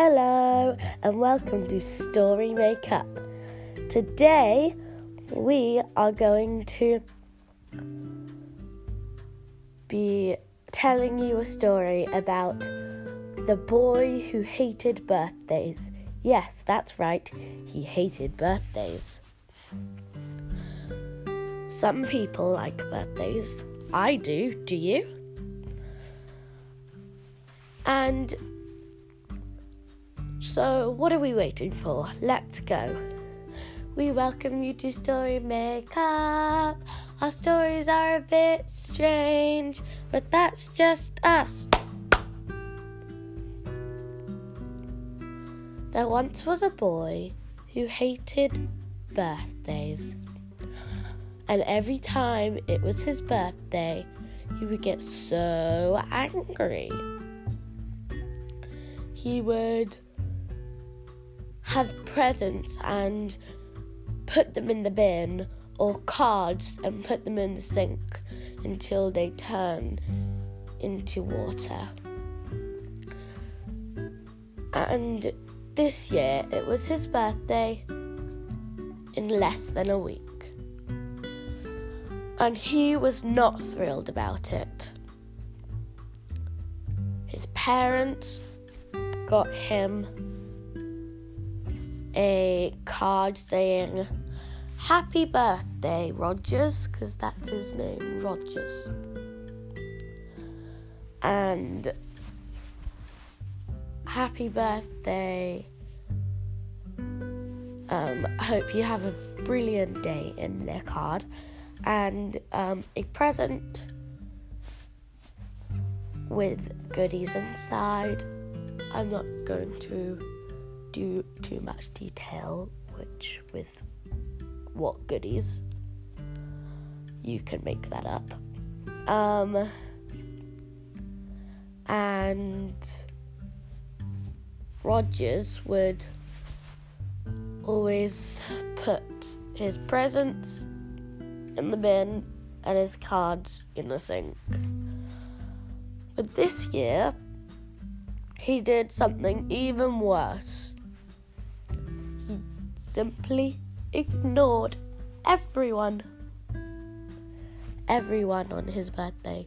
Hello, and welcome to Story Makeup. Today, we are going to be telling you a story about the boy who hated birthdays. Yes, that's right, he hated birthdays. Some people like birthdays. I do, do you? And so, what are we waiting for? Let's go. We welcome you to Story Makeup. Our stories are a bit strange, but that's just us. There once was a boy who hated birthdays. And every time it was his birthday, he would get so angry. He would have presents and put them in the bin or cards and put them in the sink until they turn into water. And this year it was his birthday in less than a week. And he was not thrilled about it. His parents got him a card saying, Happy birthday, Rogers, because that's his name, Rogers. And happy birthday. Um, hope you have a brilliant day in their card. And um, a present with goodies inside. I'm not going to do too much detail, which with what goodies. You can make that up. Um, and Rogers would always put his presents in the bin and his cards in the sink. But this year, he did something even worse simply ignored everyone. Everyone on his birthday.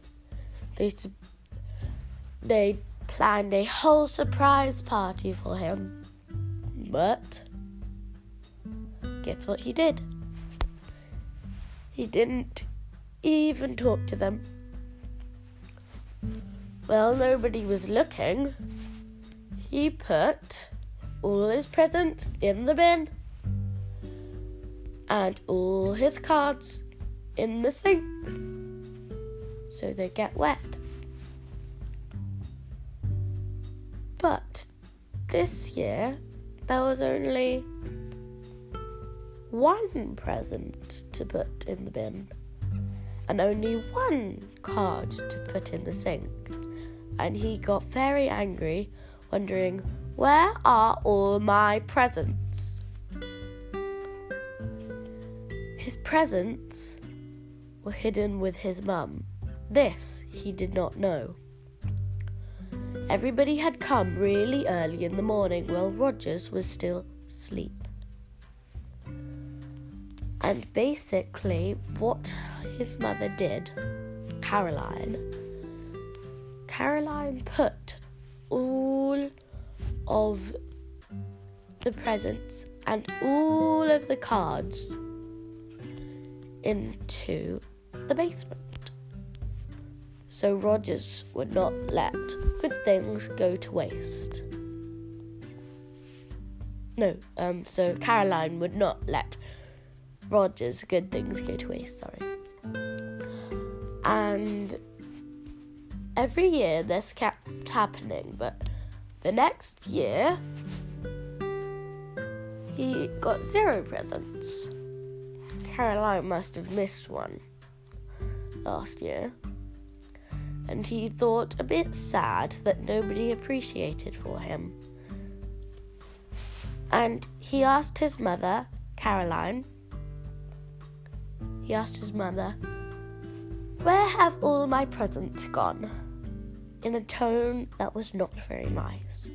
They they planned a whole surprise party for him. But guess what he did? He didn't even talk to them. Well, nobody was looking. He put all his presents in the bin and all his cards in the sink so they get wet. But this year there was only one present to put in the bin and only one card to put in the sink. And he got very angry, wondering, Where are all my presents? His presents were hidden with his mum. This he did not know. Everybody had come really early in the morning while Rogers was still asleep. And basically, what his mother did, Caroline, Caroline put all of the presents and all of the cards into the basement. So Rogers would not let good things go to waste. No, um, so Caroline would not let Rogers' good things go to waste, sorry. And every year this kept happening, but the next year he got zero presents. Caroline must have missed one last year. And he thought a bit sad that nobody appreciated for him. And he asked his mother, Caroline, he asked his mother, Where have all my presents gone? in a tone that was not very nice.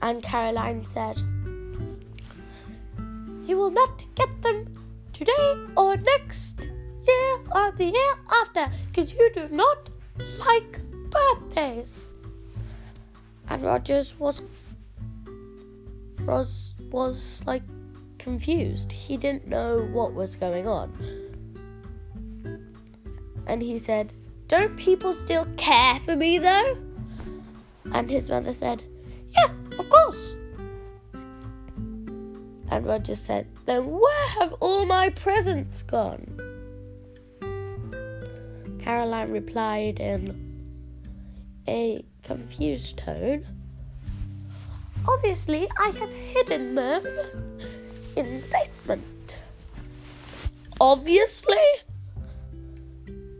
And Caroline said, You will not get them today or next year or the year after because you do not like birthdays. And Rogers was was was like confused. He didn't know what was going on. And he said, Don't people still care for me though? And his mother said, Yes, of course. And Roger said, Then where have all my presents gone? Caroline replied in a confused tone, Obviously, I have hidden them in the basement. Obviously?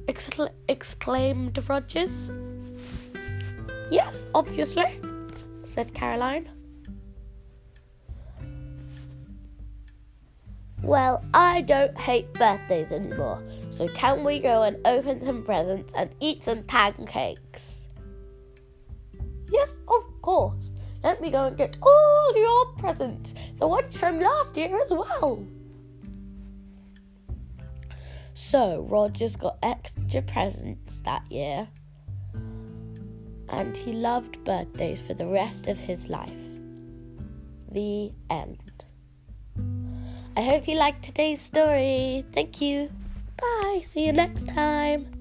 Excla- exclaimed Rogers. Yes, obviously, said Caroline. Well, I don't hate birthdays anymore, so can we go and open some presents and eat some pancakes? Yes, of course. Let me go and get all your presents, the ones from last year as well. So, Rogers got extra presents that year, and he loved birthdays for the rest of his life. The end. I hope you liked today's story. Thank you. Bye. See you next time.